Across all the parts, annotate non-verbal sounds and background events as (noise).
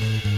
あ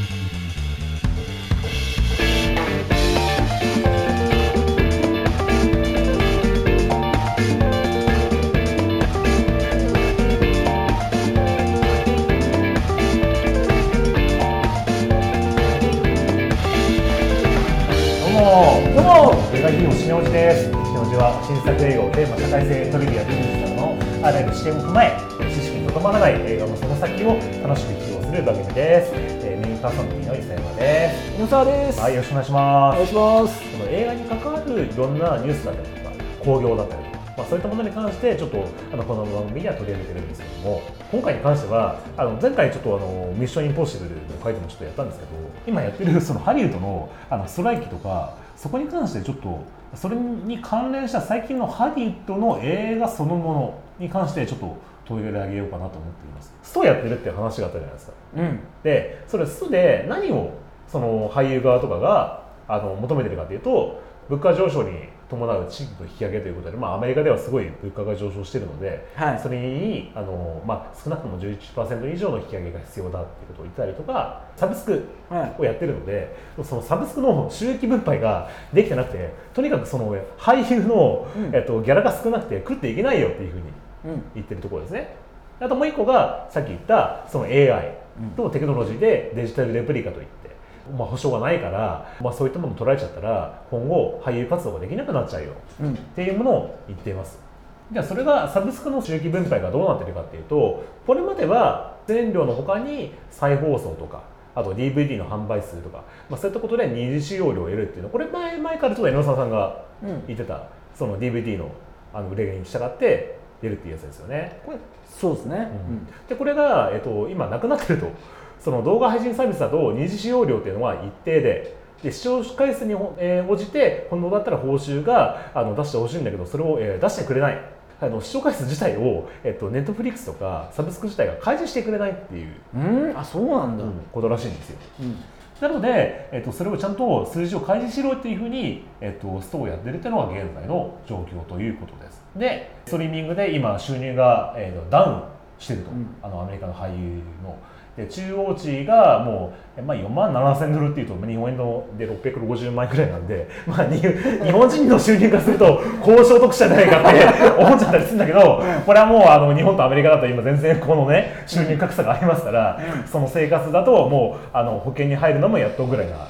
です。はいよろしくお願いします。お願いします。この映画に関わるいろんなニュースだったりとか興行だったりとかまあ、そういったものに関してちょっとあのこの番組では取り上げてるんですけども今回に関してはあの前回ちょっとあのミッションインポッシブルの回でもちょっとやったんですけど今やってる (laughs) そのハリウッドのあのストライキとかそこに関してちょっとそれに関連した最近のハリウッドの映画そのものに関してちょっと取り上げようかなと思っています。ストやってるっていう話があったじゃないですか、うん、でそれストで何をその俳優側とかがあの求めてるかというと物価上昇に伴う賃金の引き上げということで、まあ、アメリカではすごい物価が上昇しているので、はい、それにあの、まあ、少なくとも11%以上の引き上げが必要だということを言ったりとかサブスクをやってるので、はい、そのサブスクの収益分配ができてなくてとにかくその俳優の、うん、えっと、ギャラが少なくて食っていけないよっていうふうに言ってるところですね。あともう一個がさっき言ったその AI とテクノロジーでデジタルレプリカといってまあ、保証がないから、まあ、そういったものを取られちゃったら今後俳優活動ができなくなっちゃうよ、うん、っていうものを言っています。じゃあそれがサブスクの収益分配がどうなってるかっていうとこれまでは出演料のほかに再放送とかあと DVD の販売数とか、まあ、そういったことで二次使用料を得るっていうのこれ前前からちょっと江野沢さんが言ってた、うん、その DVD のあの売れに従って出るっていうやつですよね。これそうですね、うん、でこれが、えっと、今なくなってるとその動画配信サービスだと二次使用料っていうのは一定でで視聴回数に、え応じて本当だったら報酬があの出してほしいんだけどそれを、え出してくれない。あの視聴回数自体を、えっと、ネットフリックスとかサブスク自体が開示してくれないっていう。うん？あそうなんだ、ことらしいんですよ、うん、なので、えっと、それをちゃんと数字を開示しろっていうふうに、えっと、ストをやってるっていうのが現在の状況ということです。でストリーミングで今収入が、えー、ダウンしてると、うん、あのアメリカの俳優の。で中央値がもう、まあ、4万7000ドルっていうと日本円ので660万円くらいなんで、まあ、日本人の収入からすると高所得者じゃないかって (laughs) 思っちゃったりするんだけどこれはもうあの日本とアメリカだと今全然このね収入格差がありますからその生活だともうあの保険に入るのもやっとぐらいな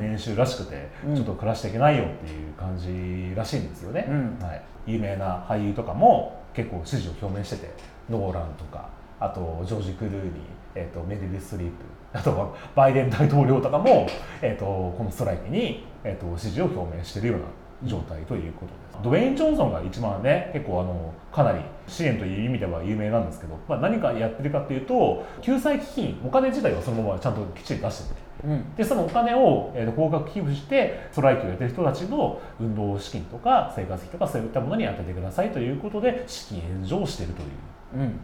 年収らしくてちょっと暮らしていけないよっていう感じらしいんですよね。はい、有名な俳優とかも結構支持を表明しててノーランとかあとジョージ・クルーニーえーと、メリル・ストリープ (laughs) あとバイデン大統領とかも、(laughs) えーと、このストライキに、えーと、支持を表明しているような状態ということです。ドウェイン・ジョンソンが一番ね結構あのかなり支援という意味では有名なんですけど、まあ、何かやってるかっていうと救済基金お金自体はそのままちゃんときっちり出してて、うん、でそのお金を、えー、と高額寄付してストライキをやってる人たちの運動資金とか生活費とかそういったものに充ててくださいということで資金援助をしているという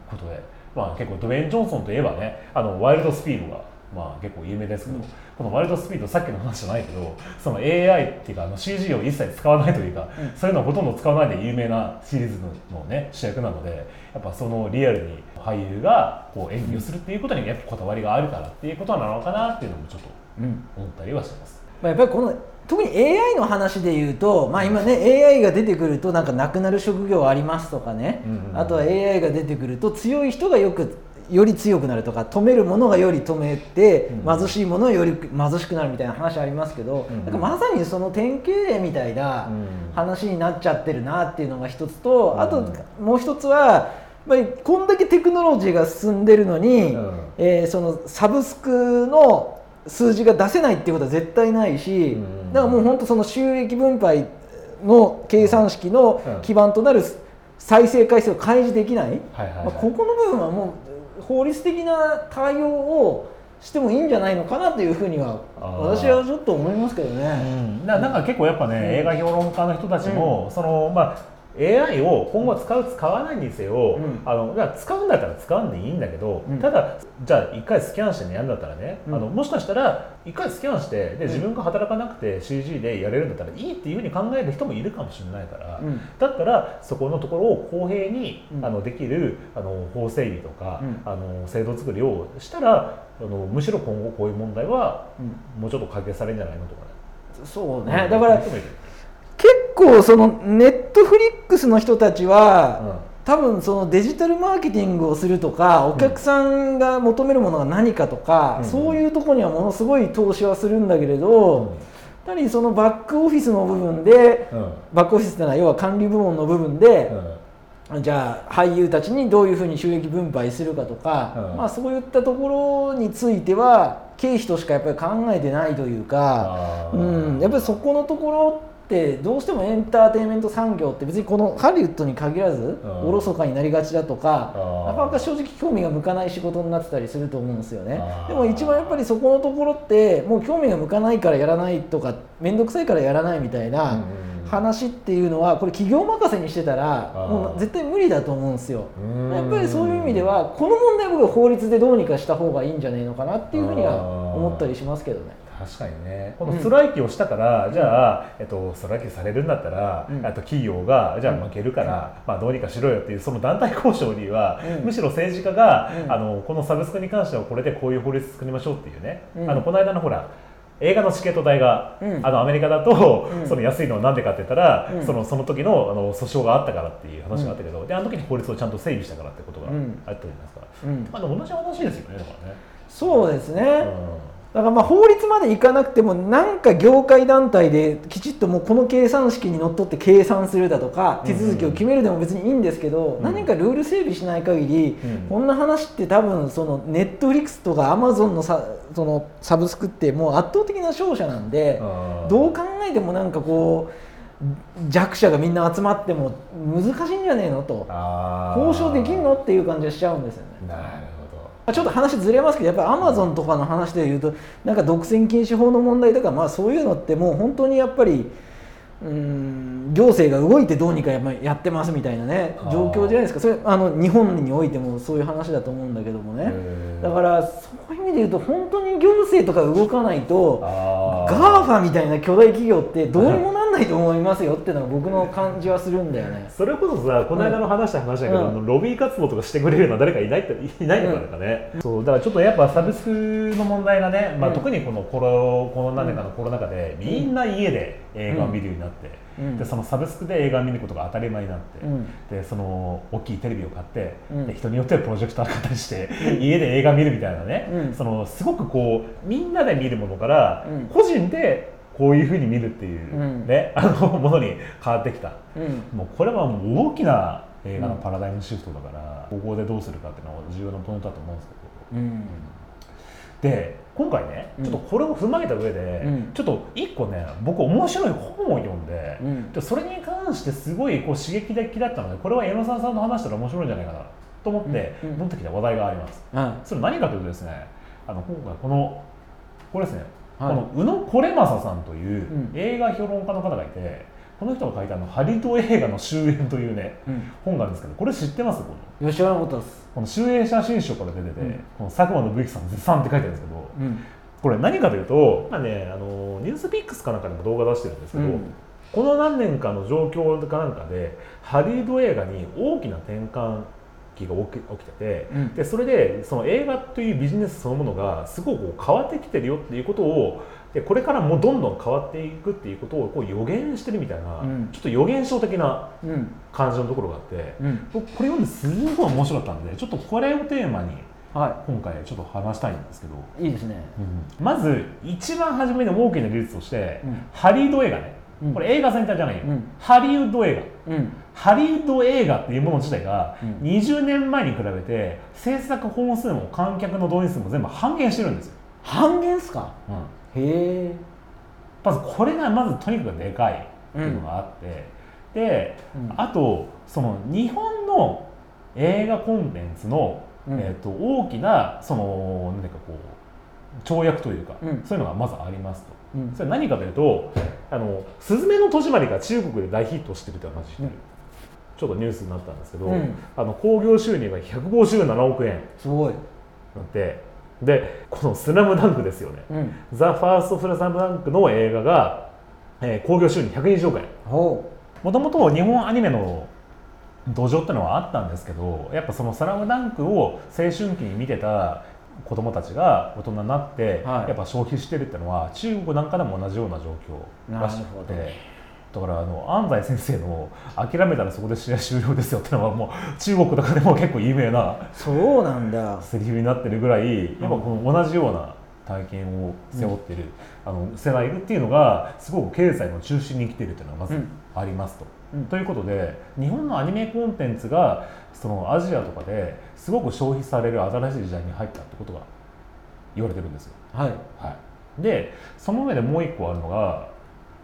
ことで。うんまあ、結構ドウェイン・ジョンソンといえばねあのワイルドスピードが、まあ、結構有名ですけど、うん、このワイルドスピードさっきの話じゃないけどその AI っていうかあの CG を一切使わないというか、うん、そういうのをほとんど使わないで有名なシリーズの、ね、主役なのでやっぱそのリアルに俳優がこう演技をするっていうことにやっぱこだわりがあるからっていうことなのかなっていうのもちょっと思ったりはしてます。まあ、やっぱりこの特に AI の話で言うと、まあ、今ね AI が出てくるとなんかなくなる職業ありますとかね、あとは AI が出てくると強い人がよくより強くなるとか止めるものがより止めて、貧しいものがより貧しくなるみたいな話ありますけど、うん、なんかまさにその典型例みたいな話になっちゃってるなっていうのが一つと、あともう一つはまあ、こんだけテクノロジーが進んでるのに、うん、えー、そのサブスクの数字が出せないっていうことは絶対ないし、だからもう本当その収益分配の計算式の基盤となる再生回数を開示できない、まあ、ここの部分はもう法律的な対応をしてもいいんじゃないのかなというふうには私はちょっと思いますけどね。うん、なんか結構やっぱね、うん、映画評論家の人たちも、うん、そのまあ AI を今後使う使わないにせよ、うん。あの使うんだったら使うんでいいんだけど、うん。ただじゃあ1回スキャンしてやるんだったらね、うん。あのもしかしたら1回スキャンしてで自分が働かなくて CG でやれるんだったらいいっていうふうに考える人もいるかもしれないから、うん。だったらそこのところを公平に、うん。あのできるあの法整備とか、うん。あの制度作りをしたらあのむしろ今後こういう問題はうん。もうちょっと解決されるんじゃないのとかね。そうね。だから結構そのネットフリックスの人たちは、うん。多分そのデジタルマーケティングをするとかお客さんが求めるものが何かとか、うん。そういうところにはものすごい投資はするんだけれど、やはりそのバックオフィスの部分でうん。バックオフィスってのは要は管理部門の部分で、じゃあ俳優たちにどういうふうに収益分配するかとか、うん。まあ、そういったところについては経費としかやっぱり考えてないというか、うん、やっぱりそこのところってどうしてもエンターテインメント産業って別にこのハリウッドに限らずん。おろそかになりがちだとかなかなか正直興味が向かない仕事になってたりすると思うんですよね。でも一番やっぱりそこのところってもう興味が向かないからやらないとか面倒くさいからやらないみたいな、話っていうのはこれ企業任せにしてたらもう絶対無理だと思うんですよ。うん。やっぱりそういう意味ではこの問題は僕は法律でどうにかした方がいいんじゃないのかなっていうふうには思ったりしますけどね確かにね。このストライキをしたから、じゃあ、えっと、ストライキされるんだったら、うん。あと企業がじゃあ負けるから、まあ、どうにかしろよっていうその団体交渉には、うん。むしろ政治家が、うん。あのこのサブスクに関してはこれでこういう法律作りましょうっていうね、うん。あのこの間のほら映画のチケット代が、うん。あのアメリカだと、うん。その安いのはなんでかって言ったら、うん。そのその時のあの訴訟があったからっていう話があったけど、であの時に法律をちゃんと整備したからってことがあったうんじゃないですか、うん。まあ、同じ話ですよねだからね。そうですね、うんだからまあ法律までいかなくてもなんか業界団体できちっともうこの計算式にのっとって計算するだとか手続きを決めるでも別にいいんですけど、ん。何かルール整備しない限り、うん。こんな話って多分そのネットフリックスとかアマゾンのさそのサブスクってもう圧倒的な勝者なんで、うんどう考えてもなんかこう弱者がみんな集まっても難しいんじゃねえのと交渉できんのっていう感じがしちゃうんですよね。あちょっと話ずれますけどやっぱりアマゾンとかの話でいうとなんか独占禁止法の問題とか、まあ、そういうのってもう本当にやっぱりうーん行政が動いてどうにかやっぱりやってますみたいなね状況じゃないですか。それあの日本においてもそういう話だと思うんだけどもどねだからそういう意味で言うと本当に行政とか動かないとあ GAFA みたいな巨大企業ってどうにもなんないと思いますよっていうのが僕の感じはするんだよね。それこそさこの間の話した話だけど、うん。ロビー活動とかしてくれるような誰かいないっていないのかなん。かね、そうだからちょっとやっぱサブスクの問題がね、まあ、うん特にこのコロこの何年かのコロナ禍でみんな家で映画を見るようになって、うん。でそのサブスクで映画を見ることが当たり前になって、うん。でその大きいテレビを買って、うん。で人によってはプロジェクター買ったりして、家で映画見るみたいなね、うん。そのすごくこうみんなで見るものから、うん。個人でこういうふうに見るっていう、うん。ねあのものに変わってきた。うん。もうこれはもう大きな映画のパラダイムシフトだから、ここでどうするかっていうのは重要なポイントだと思うんですけど、うん。で今回ねうん。ちょっとこれを踏まえた上で、うん。ちょっと一個ね僕面白い本を読んで、うん。でそれに関してすごいこう刺激的だったのでこれは江野沢さんと話したら面白いんじゃないかなと思って持ってきた話題があります。はそれ何かというとですねあの今回このこれですね、はい。この宇野これ正さんといううん。映画評論家の方がいて、この人が書いたあのハリウッド映画の終焉というねい、うん。本があるんですけどこれ知ってます？この吉原本です。この集英写真書から出てて、うん。この佐久間信之さん絶賛って書いてあるんですけどうん。これ何かというと、まあね、あのニュースピックスかなんかでも動画出してるんですけど、うん。この何年かの状況かなんかでハリウッド映画に大きな転換期が起き起きてて、うんでそれでその映画というビジネスそのものがすごく変わってきてるよっていうことをでこれからもどんどん変わっていくっていうことをこう予言してるみたいな、うんちょっと予言書的なうん。感じのところがあって、うん。僕これ読んですごい面白かったんでちょっとこれをテーマには今回ちょっと話したいんですけど、い。いいですね。まず一番初めの大きな技術として、うんハリウッド映画ね、うんこれ映画全体じゃないよ、うん。ハリウッド映画。うん。ハリウッド映画っていうもの自体がうん。20年前に比べて制作本数も観客の動員数も全部半減してるんですよ、半減っすか？うん。へえ。まずこれがまずとにかくでかいっていうのがあって、で、うん。あとその日本の映画コンテンツの、うん。えー、と大きなその何ていうかこう跳躍というか、うん。そういうのがまずありますと。うん。それ何かというと「あのすずめの戸締まり」が中国で大ヒットしてるって話してる、ちょっとニュースになったんですけど、うん。あの興行収入が157億円すごい、なって。でこの「スラムダンクですよね。うん、「ザ・ファースト・スラムダンクの映画がえー興行収入120億円。ほもともと日本アニメの土壌ってのはあったんですけどやっぱその「スラムダンクを青春期に見てた子供たちが大人になって、はい。やっぱ消費してるってのは中国なんかでも同じような状況らしくて。だからあの安西先生の「諦めたらそこで試合終了ですよ」ってのはもう中国とかでも結構有名なうそうなんだ。セリフになってるぐらいやっぱこの同じような体験を背負ってる、あの世代っていうのがすごく経済の中心に来てるっていうのがまずうん。ありますと。うん。ということで日本のアニメコンテンツがそのアジアとかですごく消費される新しい時代に入ったってことが言われてるんですよ。はい。はい、でその上でもう一個あるのが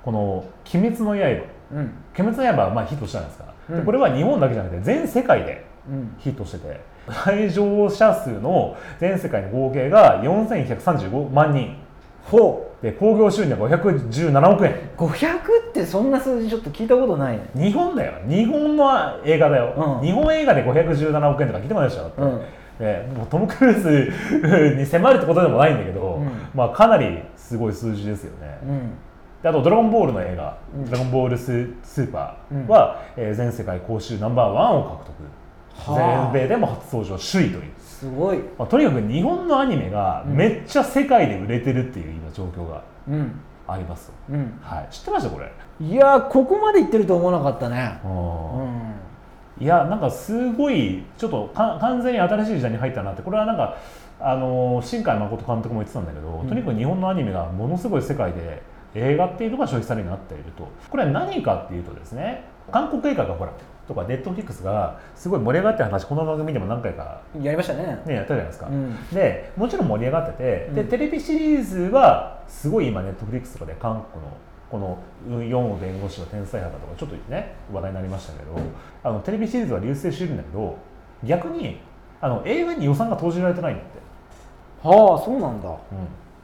この「鬼滅の刃」うん「鬼滅の刃」はまあヒットしたんですか、でうん。これは日本だけじゃなくて全世界でうん。ヒットしてて来場者数の全世界の合計が4135万人。ほで興行収入が517億円。う500ってそんな数字ちょっと聞いたことないね。日本だよ。日本の映画だよ、うん。日本映画で517億円とか聞いてもらいましたよだって、うん。でもうトム・クルーズに迫るってことでもないんだけど、うん。まあ、かなりすごい数字ですよね、あと「ドラゴンボール」の映画「うん。ドラゴンボールススーパーは」えー全世界公衆ナンバーワンを獲得。はあ。全米でも初登場首位という、すごい。まあ、とにかく日本のアニメがめっちゃ世界で売れてるっていう今状況がうん。あります。と、うん。はい、知ってましたこれ、いやーここまでいってると思わなかったね。ううん。んいやなんかすごいちょっとか完全に新しい時代に入ったなって。これはなんかあの新海誠監督も言ってたんだけど、うん。とにかく日本のアニメがものすごい世界で映画っていうのが消費されるようになっていると。これは何かっていうとですね韓国映画がほらとかネットフリックスがすごい盛り上がってる話この番組でも何回か、やりましたね。ね、やったじゃないですか、うん。でもちろん盛り上がってて、うん。でテレビシリーズはすごい今ネットフリックスとかで韓国のこの4を弁護士の天才肌とかちょっとね話題になりましたけどあのテレビシリーズは流星してるんだけど逆にあの映画に予算が投じられてないんだって、はあそうなんだ。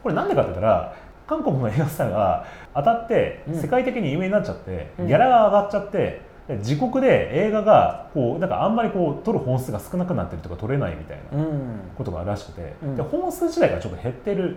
これなんでかって言ったら韓国の映画スターが当たってうん。世界的に有名になっちゃって、うん。ギャラが上がっちゃってで自国で映画がこうなんかあんまりこう撮る本数が少なくなってるとか撮れないみたいなうん。ことがあるらしくて、うん。で本数自体がちょっと減ってる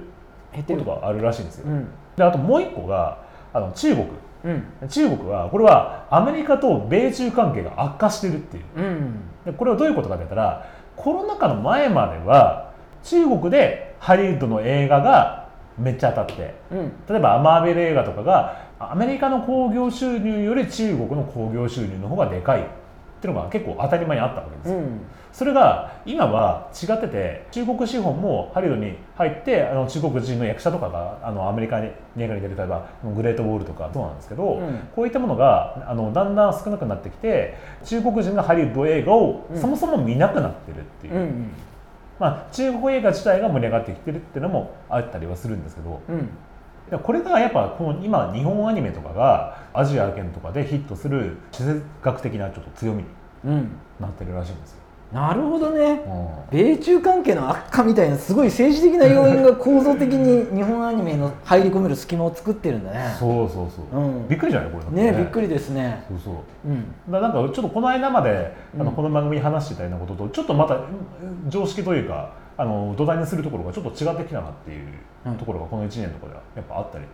減ってる。ことがあるらしいんですよ、うん。であともう一個があの中国。うん。中国はこれはアメリカと米中関係が悪化してるっていう。うん。でこれはどういうことかって言ったらコロナ禍の前までは中国でハリウッドの映画がめっちゃ当たってうん。例えばマーベル映画とかがアメリカの興行収入より中国の興行収入の方がでかいっていうのが結構当たり前にあったわけです。よ、うん。それが今は違ってて中国資本もハリウッドに入ってあの中国人の役者とかがあのアメリカに映画に出る例えばグレートウォールとかそうなんですけど、うん。こういったものがあのだんだん少なくなってきて中国人がハリウッド映画をうん。そもそも見なくなってるっていう、うんまあ、中国映画自体が盛り上がってきてるっていうのもあったりはするんですけどこれがやっぱこの今日本アニメとかがアジア圏とかでヒットする地政学的なちょっと強みにうん。なってるらしいんですよ。なるほどね。うん。米中関係の悪化みたいなすごい政治的な要因が構造的に日本アニメの入り込める隙間を作ってるんだね。そうそうそう、うん。びっくりじゃない？これだって。ねびっくりですね。そうそう。うん。だなんかちょっとこの間まであのうん。この番組に話してたようなこととちょっとまたうん常識というかあの土台にするところがちょっと違ってきたなっていううんところがこの1年とかではやっぱあったり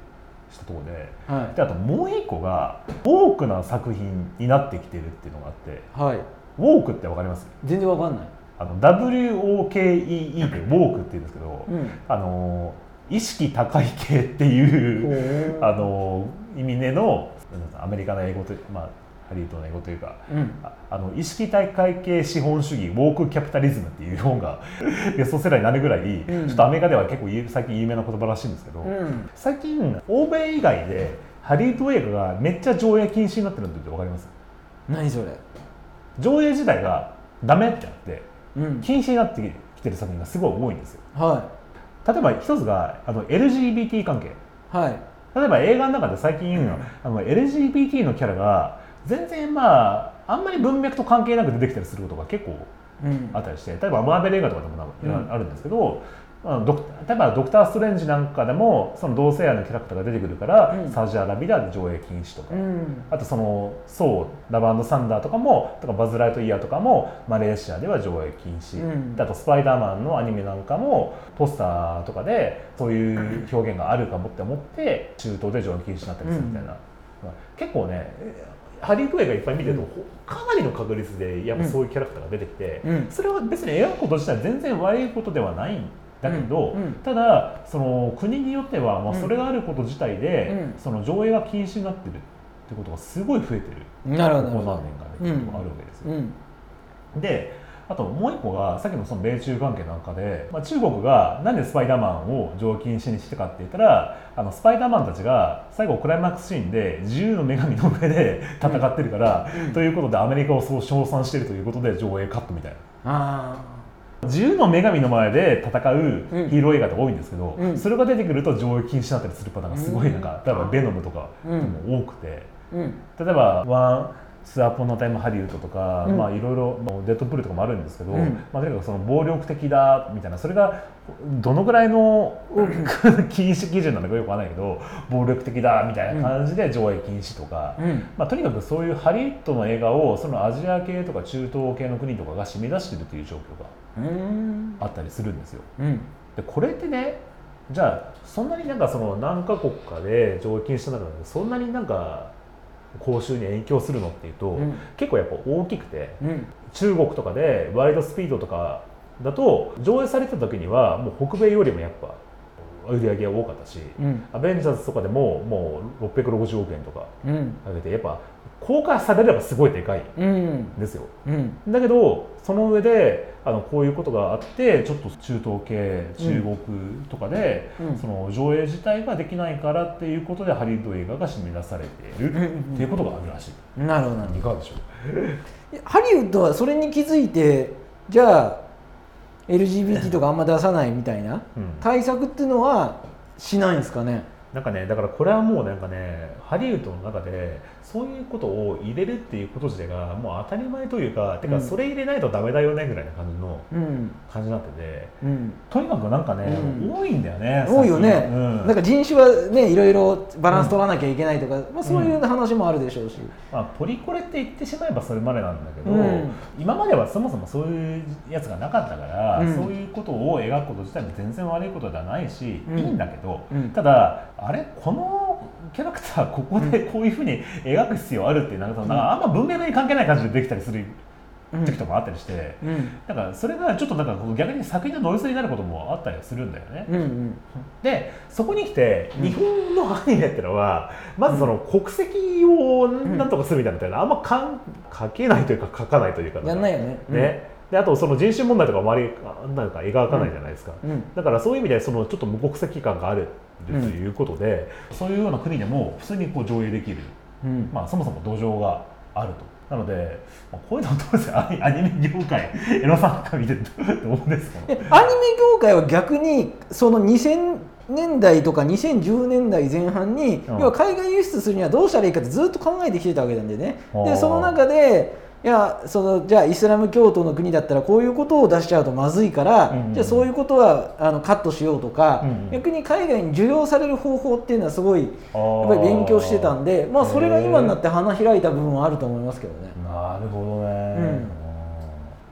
したところで。はであともう一個が多くな作品になってきてるっていうのがあって。いはい。ウォークってわかります？全然わかんない。あの WOKEE ってウォークって言うんですけど、うん。あの意識高い系っていうあの意味でのアメリカの英語とまあハリウッドの英語というかうん。ああの意識体会系資本主義ウォークキャピタリズムっていう本が (laughs) ベストセラーになるぐらい、うん。ちょっとアメリカでは結構有最近有名な言葉らしいんですけど、うん。最近欧米以外でハリウッド映画がめっちゃ上映禁止になってるのって分かります？何それ？上映自体がダメってなってうん。禁止になってきてる作品がすごい多いんですよ。は例えば一つがあの LGBT 関係。いはい。例えば映画の中で最近、あの LGBT のキャラが全然まああんまり文脈と関係なく出てきたりすることが結構うん。あったりして例えばマーベル映画とかでもあるんですけどあのドク例えば「ドクター・ストレンジ」なんかでもその同性愛のキャラクターが出てくるから、うん。サウジアラビアで上映禁止とか、うん。あとその「そうラブサンダー」とかもとかバズ・ライトイヤーとかもマレーシアでは上映禁止、うん。であと「スパイダーマン」のアニメなんかもポスターとかでそういう表現があるかもって思って中東で上映禁止になったりするみたいな、まあ結構ねハリウッド映画いっぱい見てると、うんかなりの確率でやっぱそういうキャラクターが出てきて、うん。それは別に描くこと自体は全然悪いことではないんだけど、うん。うん。ただその国によっては、まあ、うんそれがあること自体で、うん。その上映が禁止になってるってことがすごい増えてる。なるほど。何年かね、うんあるわけですよ。うん。であともう一個がさっきのその米中関係なんかで、まあ、中国がなんでスパイダーマンを上禁止にしてかって言ったらあのスパイダーマンたちが最後クライマックスシーンで自由の女神の上で戦ってるから、うん。ということでアメリカをそう称賛しているということで上映カットみたいな。あ自由の女神の前で戦ううん。ヒーロー映画って多いんですけど、うん。それが出てくると上映禁止になったりするパターンがすごいなんか、例えばベノムとかでも多くて、ーうん。例えばワンスアポンのタイムハリウッドとか、うん。まあいろいろまあデッドプールとかもあるんですけど、うん。まあ、とにかくその暴力的だみたいなそれがどのぐらいの (laughs) 禁止基準なのかよくわからないけど暴力的だみたいな感じで上映禁止とか、うん。まあ、とにかくそういうハリウッドの映画をそのアジア系とか中東系の国とかが締め出してるという状況がうん。あったりするんですよ。うん。でこれってねじゃあそんなになんかその何カ国かで上映禁止した中でそんなになんか公衆に影響するのっていうと、うん。結構やっぱ大きくてうん。中国とかでワイドスピードとかだと上映された時にはもう北米よりもやっぱ売り上げが多かったし、うん。アベンジャーズとかでももう660億円とかうん。上げてやっぱ公開されればすごいでかいうん。んですよ。うん。だけどその上であのこういうことがあってちょっと中東系中国とかで、うん。その上映自体ができないからっていうことでハリウッド映画が締め出されているうんうんっていうことがあるらしい、なるほど。なるほいかがでしょう？どハリウッドはそれに気づいてじゃあ LGBT とかあんま出さないみたいなうん。対策っていうのはしないんですかね？なんかねだからこれはもうなんかねハリウッドの中でそういうことを入れるっていうこと自体がもう当たり前というかてかうん。それ入れないとダメだよねぐらいな感じのうん。感じになっててうん。とにかくなんかね、うん。多いんだよね多いよね、なんか人種はねいろいろバランス取らなきゃいけないとか、まあ、そういう話もあるでしょうし、まあ、ポリコレって言ってしまえばそれまでなんだけど、うん。今まではそもそもそういうやつがなかったから、うん。そういうことを描くこと自体も全然悪いことではないし、うん。いいんだけど、うん。ただあれ？このキャラクターここでこういうふうに描く必要ある？ってなんかそのなんかあんま文明に関係ない感じでできたりするうん。時とかもあったりして、うん。だからそれがちょっとなんか逆に作品のノイズになることもあったりはするんだよね。うんうん。でそこに来てうん。日本のアニメってのはまずその国籍をなんとかするみたいなあんまかん書けないというか書かないというか。やんないよね。ねであとその人種問題とかもあまりなんか描かないじゃないですか、うん。だからそういう意味でそのちょっと無国籍感があるということで、そういうような国でも普通にこう上映できる、うん。まあ、そもそも土壌があると。なので、まあ、こういうのどうですか？アニメ業界江野さんから見てどうですか？えアニメ業界は逆にその2000年代とか2010年代前半に、うん。要は海外輸出するにはどうしたらいいかってずっと考えてきてたわけなんでね。でその中でいやそのじゃあイスラム教徒の国だったらこういうことを出しちゃうとまずいから、うんうんじゃあそういうことはあのカットしようとか、うんうん。逆に海外に受容される方法っていうのはすごいややっぱり勉強してたんでまあそれが今になって花開いた部分はあると思いますけどね。なるほどね、うん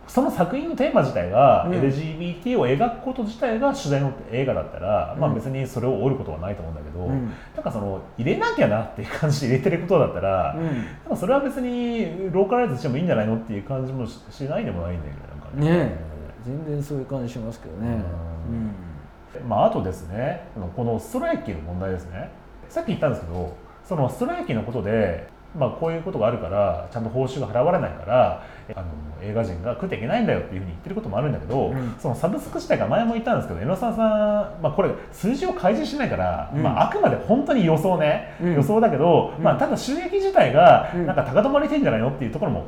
その作品のテーマ自体がうん。LGBT を描くこと自体が主題の映画だったら、まあうん別にそれを折ることはないと思うんだけど、うん。なんかその入れなきゃなっていう感じで入れてることだったら、うん。なんかそれは別にローカライズしてもいいんじゃないのっていう感じもししないでもないんだけどなんかね。全然そういう感じしますけどね。うん。まあ、あとですねこのストライキの問題ですね。さっき言ったんですけどそのストライキのことで、まあ、こういうことがあるからちゃんと報酬が払われないからあの映画人が食っていけないんだよっていうふうに言ってることもあるんだけど、うん。そのサブスク自体が前も言ったんですけど江野沢さん、まあ、これ数字を開示しないから、うん。まあ、あくまで本当に予想ね、うん。予想だけど、うん。まあ、ただ収益自体がうん。なんか高止まりしてんじゃないのっていうところも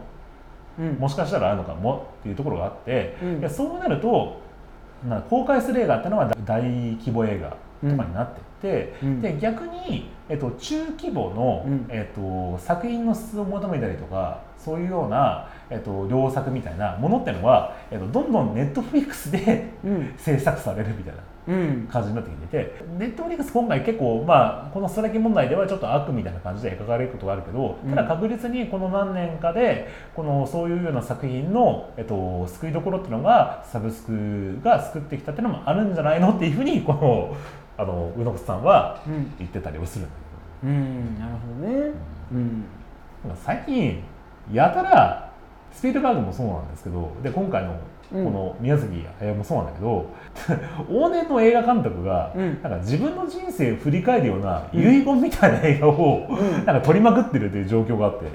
うん。もしかしたらあるのかもっていうところがあって、うん。いやそうなるとな公開する映画ってのは大規模映画とかになってって、うん。で逆に、えっと、中規模の、うん。えっと、作品の質を求めたりとかそういうような、えっと、良作みたいなものってのは、えっと、どんどんネットフリックスでうん。制作されるみたいな。感じになってきてて、ネットフリックス今回結構まあこのストライキ問題ではちょっと悪みたいな感じで描かれることがあるけど、ただ確実にこの何年かでこのそういうような作品の、えっと、救いどころっていうのがサブスクが救ってきたっていうのもあるんじゃないのっていうふうにこのあの宇野さんは言ってたりはするんだけど、うん、なるほどね、うん、最近やたらスピードバーグもそうなんですけどで今回のこの宮崎駿もそうなんだけど、(laughs) 往年の映画監督が、なんか自分の人生を振り返るような遺言みたいな映画を、なんか撮りまくってるという状況があって、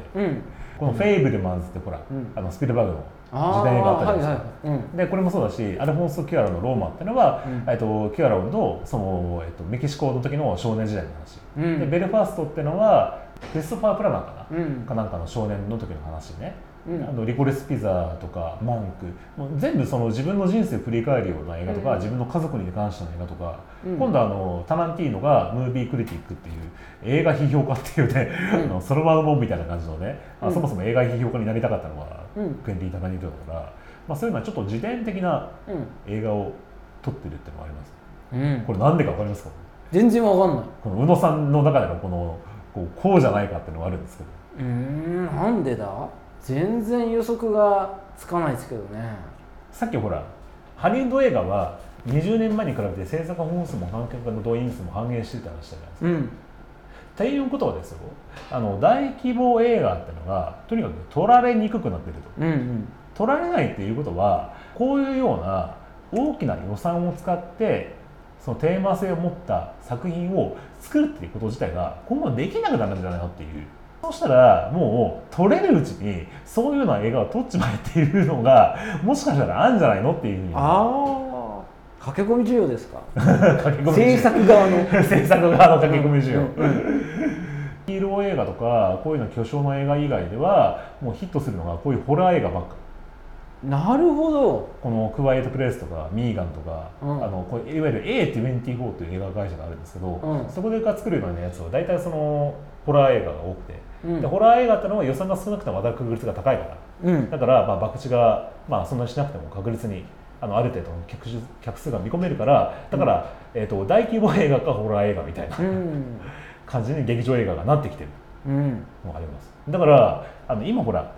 この「フェイブルマンズ」ってほら、あのスピルバーグの時代があったりですか、でこれもそうだしアルフォンソ・キュアラの「ローマ」っていうのは、えっと、キュアラのその、えっと、メキシコの時の少年時代の話、でベルファーストっていうのはクリストファー・プラナーかな、かなんかの少年の時の話ね。うん、あのリコレスピザとかモンク。もう全部その自分の人生を振り返るような映画とか、うん、自分の家族に関しての映画とか、うん、今度あのタランティーノがムービークリティックっていう映画批評家っていうね、あのそろばんもんみたいな感じのね、あそもそも映画批評家になりたかったのは、クエンティー・タランティーノだから、まあ、そういうのはちょっと自伝的な映画を撮ってるっていうのがあります、これなんでか分かりますか？全然わかんない。この宇野さんの中でのこのこうこうじゃないかっていうのがあるんですけど。うんなんでだ？全然予測がつかないですけどね。さっきほらハリウッド映画は20年前に比べて制作本数も観客の動員数も半減してた話じゃないですか。うん、っていうことはですよあの大規模映画っていうのがとにかく取られにくくなってると、うんうん、取られないっていうことはこういうような大きな予算を使ってそのテーマ性を持った作品を作るっていうこと自体が今後できなくなるんじゃないかっていう。そうしたらもう撮れるうちにそういうような映画を撮っちまえっていうのがもしかしたらあるんじゃないのっていうふうに駆け込み需要ですか？(laughs) 制作側の。(laughs) 制作側の駆け込み需要、ヒーロー映画とかこういうの巨匠の映画以外ではもうヒットするのがこういうホラー映画ばっか。なるほど。このクワイエットプレイスとかミーガンとか、うん、あのこいわゆる A24 という映画会社があるんですけど、うん、そこで作るようなやつは大体そのホラー映画が多くて、うん、でホラー映画ってのは予算が少なくてもまた確率が高いから、だからまあ博打が、まあ、そんなにしなくても確実にあのある程度の客客数が見込めるからだから、えーと、大規模映画かホラー映画みたいな、(laughs) 感じに劇場映画がなってきてる。のがあります。だからあの今ほら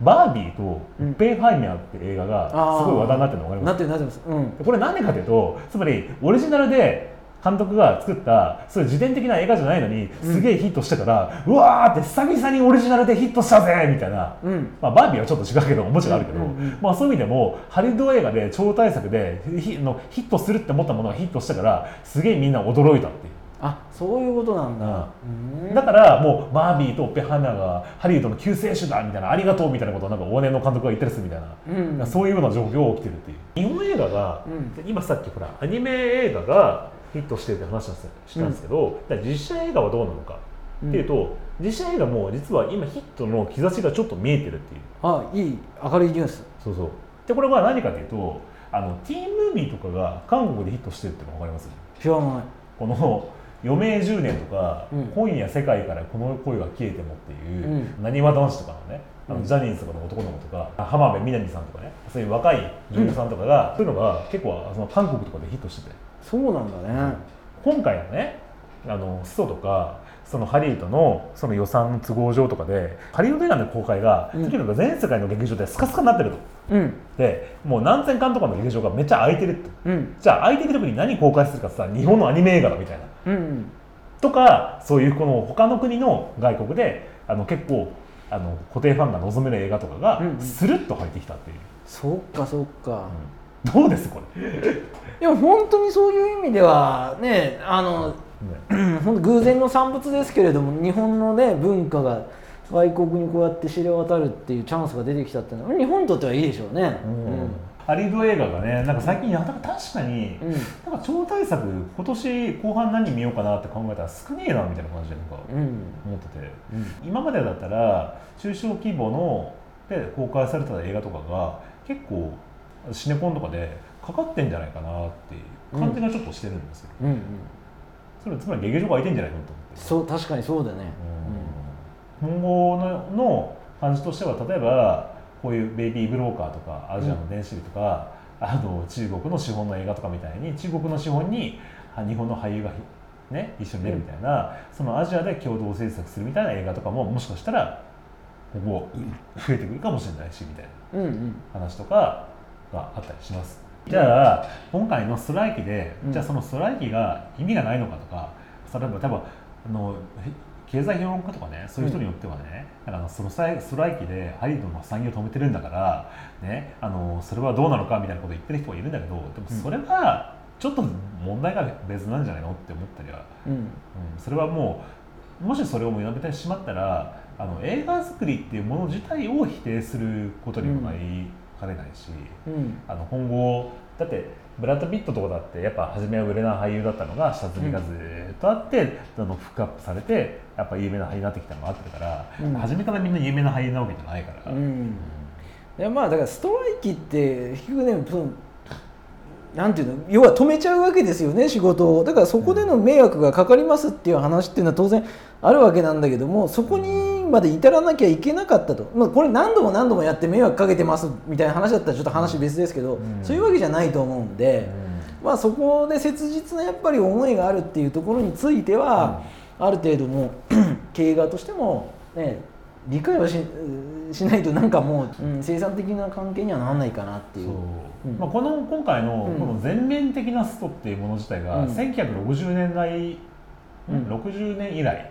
バービーと「ペンハイミャー」って映画がすごい話題になってるの分かります？なってるなってます、うん、これ何でかというとつまりオリジナルで監督が作ったそういう自伝的な映画じゃないのにすげえヒットしてから、うん、うわーって久々にオリジナルでヒットしたぜみたいな、うん、まあ、バービーはちょっと違うけどもちろんあるけど、うんうんうん、まあ、そういう意味でもハリウッド映画で超大作でヒのヒットするって思ったものがヒットしたからすげえみんな驚いたっていう。あそういうことなんだ、うん、だからもうバービーとオッペハンマーがハリウッドの救世主だみたいなありがとうみたいなことをなんか往年の監督が言ったりするみたいな、うん、そういうような状況が起きてるっていう。日本映画が、うん、今さっきほらアニメ映画がヒットしてるって話したんですけど、実写映画はどうなのか。っていうと、実写映画も実は今ヒットの兆しがちょっと見えてるっていう。あいい明るいニュース。そうそう。でこれは何かというとあのティーンムービーとかが韓国でヒットしてるっての分かります？知らない。この余命10年とか、うん、今夜世界からこの声が消えてもっていうなにわ男子とかのねあのジャニーズとかの男の子とか浜辺美波さんとかねそういう若い女優さんとかが、そういうのが結構その韓国とかでヒットしててそうなんだね。今回のねあのストとかそのハリウッドのその予算の都合上とかでハリウッド映画の公開が、とにかく全世界の劇場でスカスカになってると、うん、でもう何千館とかの劇場がめっちゃ空いてると、うん、じゃあ空いてる時に何公開するかってさ日本のアニメ映画だみたいな、うん。うん、とかそういうこの他の国の外国であの結構あの固定ファンが望める映画とかがスルッと入ってきたっていう、そっかそっか、どうですこれ？いや本当にそういう意味ではねあの、ね、本当偶然の産物ですけれども日本のね文化が外国にこうやって知れ渡るっていうチャンスが出てきたっていうのは日本にとってはいいでしょうね。うん。ハリウッド映画がねなんか最近やた確かに、うん、なんか超大作今年後半何見ようかなって考えたら少ねえなみたいな感じでなん。か思ってて、うん、今までだったら中小規模ので公開された映画とかが結構シネコンとかでかかってんじゃないかなっていう感じがちょっとしてるんですよ、うんうん。うん、それつまり劇場が空いてんじゃないのと思って。そう確かにそうだね、うん、今後のの感じとしては例えばこういうベイビーブローカーとかアジアの電子類とか、あの中国の資本の映画とかみたいに中国の資本に日本の俳優が、ね、一緒に出るみたいな、そのアジアで共同制作するみたいな映画とかももしかしたら今後増えてくるかもしれないしみたいな。話とかがあったりします。じゃあ今回のストライキで、じゃあそのストライキが意味がないのかとか例えば多分あの経済評論家とかねそういう人によってはね、うん、なんかそのストライキでハリウッドの産業を止めてるんだから、ね、あのそれはどうなのかみたいなことを言ってる人がいるんだけどでもそれはちょっと問題が別なんじゃないのって思ったりは、うん、うん、それはもうもしそれをやめてしまったらあの映画作りっていうもの自体を否定することにもなりかねないし、うん、あの今後だってブラッド・ピットとかだってやっぱ初めは売れない俳優だったのが下積みがずっとあって、うん、あのフックアップされてやっぱ有名な俳優になってきたのがあってるから、うん、初めからみんな有名な俳優なわけじゃないから。うん、いやまあだからストライキって結局ねそのなんていうの？要は止めちゃうわけですよね仕事を。だからそこでの迷惑がかかりますっていう話っていうのは当然あるわけなんだけどもそこにまで至らなきゃいけなかったと、まあ、これ何度も何度もやって迷惑かけてますみたいな話だったらちょっと話別ですけど、うん、そういうわけじゃないと思うんで、うん、まあ、そこで切実なやっぱり思いがあるっていうところについては、うん、ある程度も (clears throat) 経営側としても、ね、理解はししないとなんかもう、うん、生産的な関係にはならないかなっていう。まあ、この今回のこの全面的なストっていうもの自体が1960年代、うん、60年以来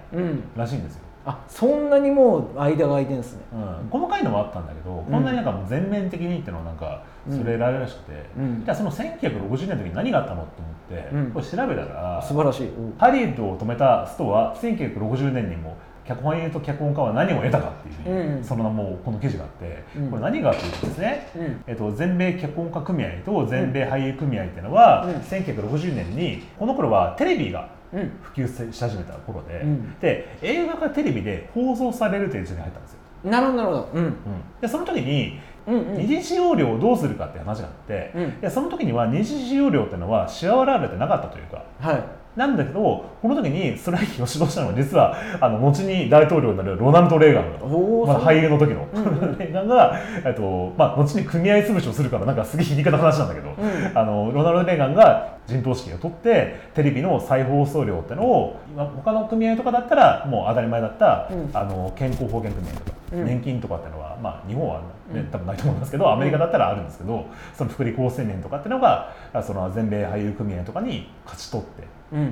らしいんですよ。あそんなにもう間が空いてるんですね、うん、細かいのもあったんだけど、こんなになんか全面的にっていうのはなんかそれられるらしくて、うん、じゃあその1960年の時に何があったのと思って、うん、これ調べたら素晴らしい、ハリウッドを止めたストは1960年にも脚本家と脚本家は何を得たかっていうふうそのもうこの記事があって、うん、これ何がというとですね、うん、えっと、全米脚本家組合と全米俳優組合っていうのは、うん、1960年にこの頃はテレビが普及し始めた頃で,、で映画がテレビで放送されるという時代に入ったんですよ。なるほどなるほど、うん。でその時に二次使用料をどうするかって話があって、うん、でその時には二次使用料っていうのは支払われてなかったというか、はい、なんだけどこの時にストライキを指導したのは実はあの後に大統領になるロナルド・レーガンが、まあ、俳優の時の、うん、レーガンが、えっとまあ、後に組合潰しをするからなんかすげえ皮肉な話なんだけど、うん、あのロナルド・レーガンが陣頭指揮を取ってテレビの再放送料ってのを他の組合とかだったらもう当たり前だった、うん、あの健康保険組合とか、年金とかっていうのは、まあ、日本は、ね、多分ないと思いますけどアメリカだったらあるんですけどその福利厚生面とかっていうのがその全米俳優組合とかに勝ち取って。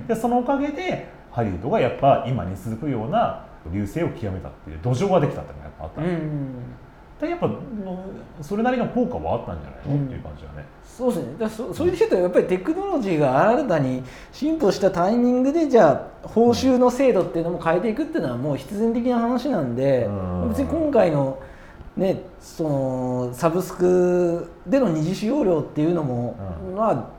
でそのおかげでハリウッドがやっぱ今に続くような流星を極めたっていう土壌ができたっていうのがやっぱあった。んで、うん。でやっぱそれなりの効果はあったんじゃないの、っていう感じはね。そうですね。だそそれで言うとやっぱりテクノロジーが新たに進歩したタイミングでじゃあ報酬の制度っていうのも変えていくっていうのはもう必然的な話なんで、うん、別に今回の,、ね、そのサブスクでの二次使用料っていうのも、うん、まあ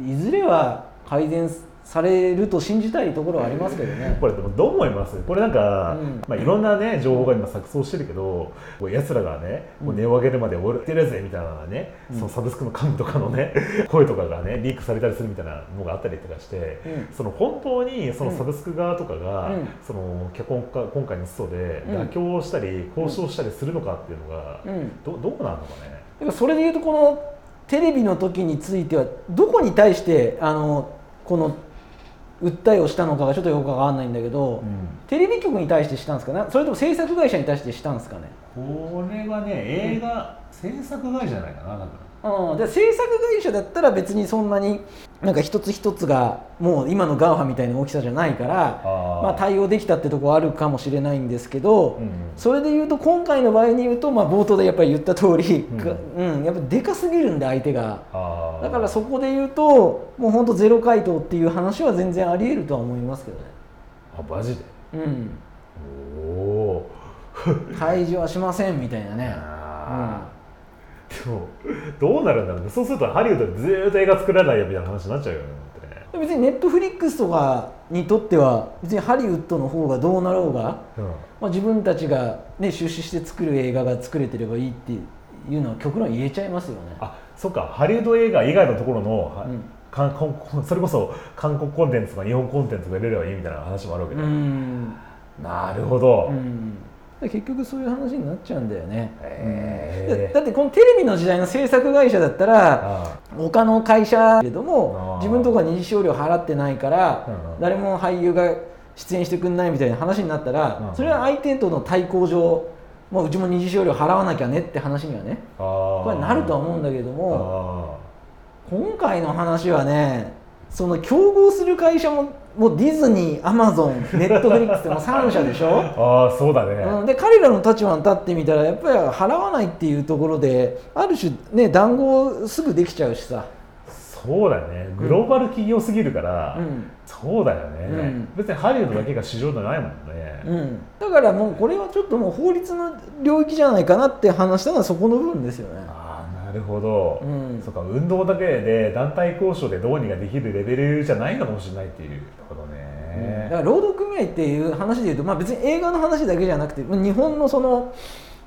いずれは改善されると信じたいところはありますけどね。(laughs) これでもどう思います？これなんか、うん、まあ、いろんなね情報が今錯綜してるけどやつらがねもう値を上げるまで俺てるぜみたいなね、うん、そのサブスクの幹部とかのね声とかがねリークされたりするみたいなのがあったりとかして、うん、その本当にそのサブスク側とかが、その脚本家今回のストで妥協したり交渉したりするのかっていうのが、どどうなのかね？それでいうとこのテレビの時についてはどこに対してあのこの訴えをしたのかがちょっとよくわかんないんだけど、うん、テレビ局に対してしたんですかね？それとも制作会社に対してしたんですかね？これはね映画、うん、制作会社じゃないかな多分うん、で制作会社だったら別にそんなになんか一つ一つがもう今のガンファみたいな大きさじゃないからまあ、対応できたってとこあるかもしれないんですけど、うん、それでいうと今回の場合に言うと、まあ、冒頭でやっぱり言った通り、うん、うん、やっぱでかすぎるんで相手が。だからそこで言うともう本当ゼロ回答っていう話は全然ありえるとは思いますけどね。あマジで？うん。おお開示はしませんみたいなね。うんでもどうなるんだろうね。そうするとハリウッドでずっと映画作らないよみたいな話になっちゃうよね別にネットフリックスとかにとっては別にハリウッドの方がどうなろうが、うん、まあ、自分たちが、ね、出資して作る映画が作れてればいいっていうのは極論言えちゃいますよね。あそっか。ハリウッド映画以外のところの、うん。韓 (laughs) それこそ韓国コンテンツとか日本コンテンツが入れればいいみたいな話もあるわけでなるほど、うん結局そういう話になっちゃうんだよね、へー。だだってこのテレビの時代の制作会社だったらあ他の会社けれども自分のところは二次使用料払ってないから誰も俳優が出演してくんないみたいな話になったらそれは相手との対抗上もううちも二次使用料払わなきゃねって話にはねこれなるとは思うんだけどもあ今回の話はねその競合する会社ももうディズニーアマゾンネットフリックスってもう3社でしょ？ー (laughs) あーそうだね、うん、で彼らの立場に立ってみたらやっぱり払わないっていうところである種ね談合すぐできちゃうしさ、そうだね。グローバル企業すぎるから、うん。そうだよね、うん。別にハリウッドだけが市場じゃないもんね、うん、だからもうこれはちょっともう法律の領域じゃないかなって話したのはそこの部分ですよね。なるほど、うん。そっか運動だけで団体交渉でどうにかできるレベルじゃないのかもしれないっていうところね、だから労働組合っていう話でいうと、まあ、別に映画の話だけじゃなくてまあ日本のその、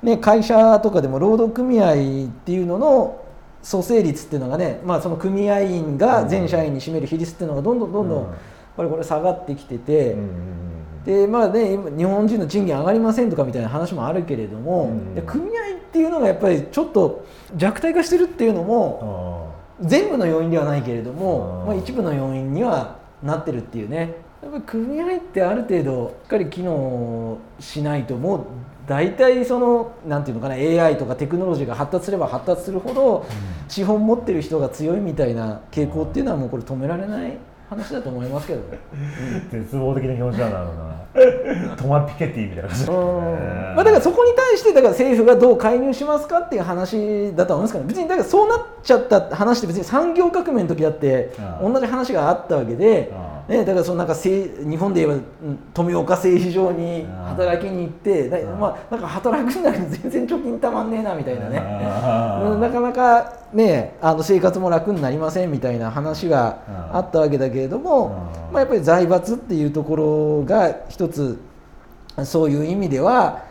ね、会社とかでも労働組合っていうのの蘇生率っていうのがね、まあ、その組合員が全社員に占める比率っていうのがどんどんどんどん、うん。やっぱりこれ下がってきてて。うんうんでまあね、今日本人の賃金上がりませんとかみたいな話もあるけれども、うん。で組合っていうのがやっぱりちょっと弱体化してるっていうのうんもあ全部の要因ではないけれども、うんまあ、一部の要因にはなってるっていうね。やっぱり組合ってある程度しっかり機能しないともう大体そのなんていうのかな AI とかテクノロジーが発達すれば発達するほど資本持ってる人が強いみたいな傾向っていうのはもうこれ止められない話だと思いますけどね。ー (laughs) 絶望的な気持ちなんだろうな。トマ・ピケティみたいな感じね。まあ、だからそこに対してだから政府がどう介入しますかっていう話だとは思いますから別にだからそうなっちゃった話って別に産業革命の時だってうん。同じ話があったわけで、うね、だからそのなんかせい日本で言えばうん富岡製糸場にうん働きに行ってまあ、なんか働くんだけど全然貯金たまんねえなみたいなね。なかなかねあの生活も楽になりませんみたいな話がうんあったわけだけれども、うんまあ、やっぱり財閥っていうところが一つそういう意味では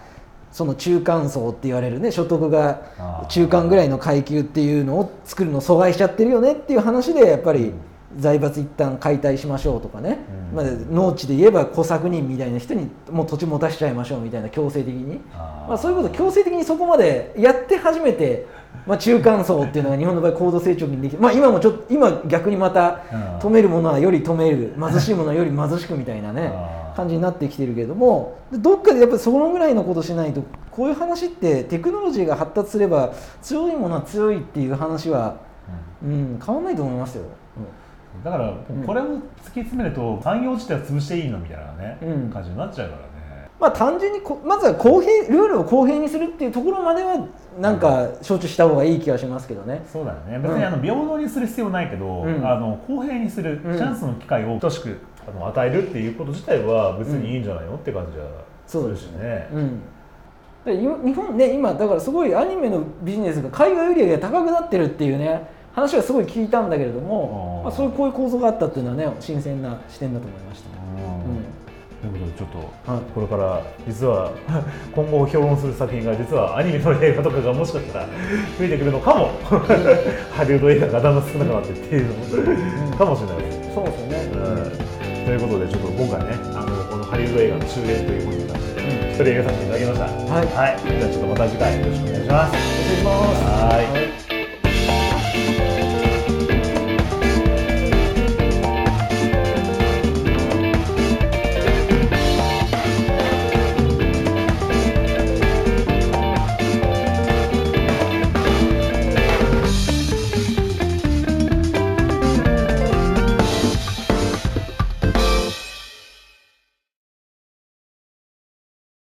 その中間層って言われるね所得が中間ぐらいの階級っていうのを作るのを阻害しちゃってるよねっていう話でやっぱり財閥一旦解体しましょうとかね、うん。まあ、農地で言えば小作人みたいな人にもう土地持たしちゃいましょうみたいな強制的に。まあ、そういうこと強制的にそこまでやって初めて、まあ、中間層っていうのが日本の場合高度成長期にできる、まあ、今もちょっと今逆にまたうん。止めるものはより止める貧しいものはより貧しくみたいなね感じになってきてるけどもでどっかでやっぱりそのぐらいのことしないとこういう話ってテクノロジーが発達すれば強いものは強いっていう話は、うん、変わんないと思いますよ。だからん。これを突き詰めると産業自体を潰していいのみたいなね、うん。感じになっちゃうからね。まあ、単純にこまずは公平ルールを公平にするっていうところまではなんか承知した方がいい気がしますけどね。そうだよね。別にあの平等にする必要ないけど、うん。あの公平にする、うん。チャンスの機会を等しくあの与えるっていうこと自体は別にいいんじゃないの、って感じはそうですするしね。うん、でい日本ね今だからすごいアニメのビジネスが海外売り上げが高くなってるっていうね話はすごい聞いたんだけれどもまあ、そういうこういう構造があったっていうのはね新鮮な視点だと思いました、うん。ということでちょっと、はい。これから実は (laughs) 今後評論する作品が実はアニメの映画とかがもしかしたら (laughs) 増えてくるのかも。(laughs) ハリウッド映画がだんだん少なくなってっていうのもかもしれないですね。そうですよね、うん。ということでちょっと今回ねあのこのハリウッド映画の終焉ということになって一人映画させていただきました。はい。はい、じゃあちょっとまた次回よろしくお願いします。失礼します。はい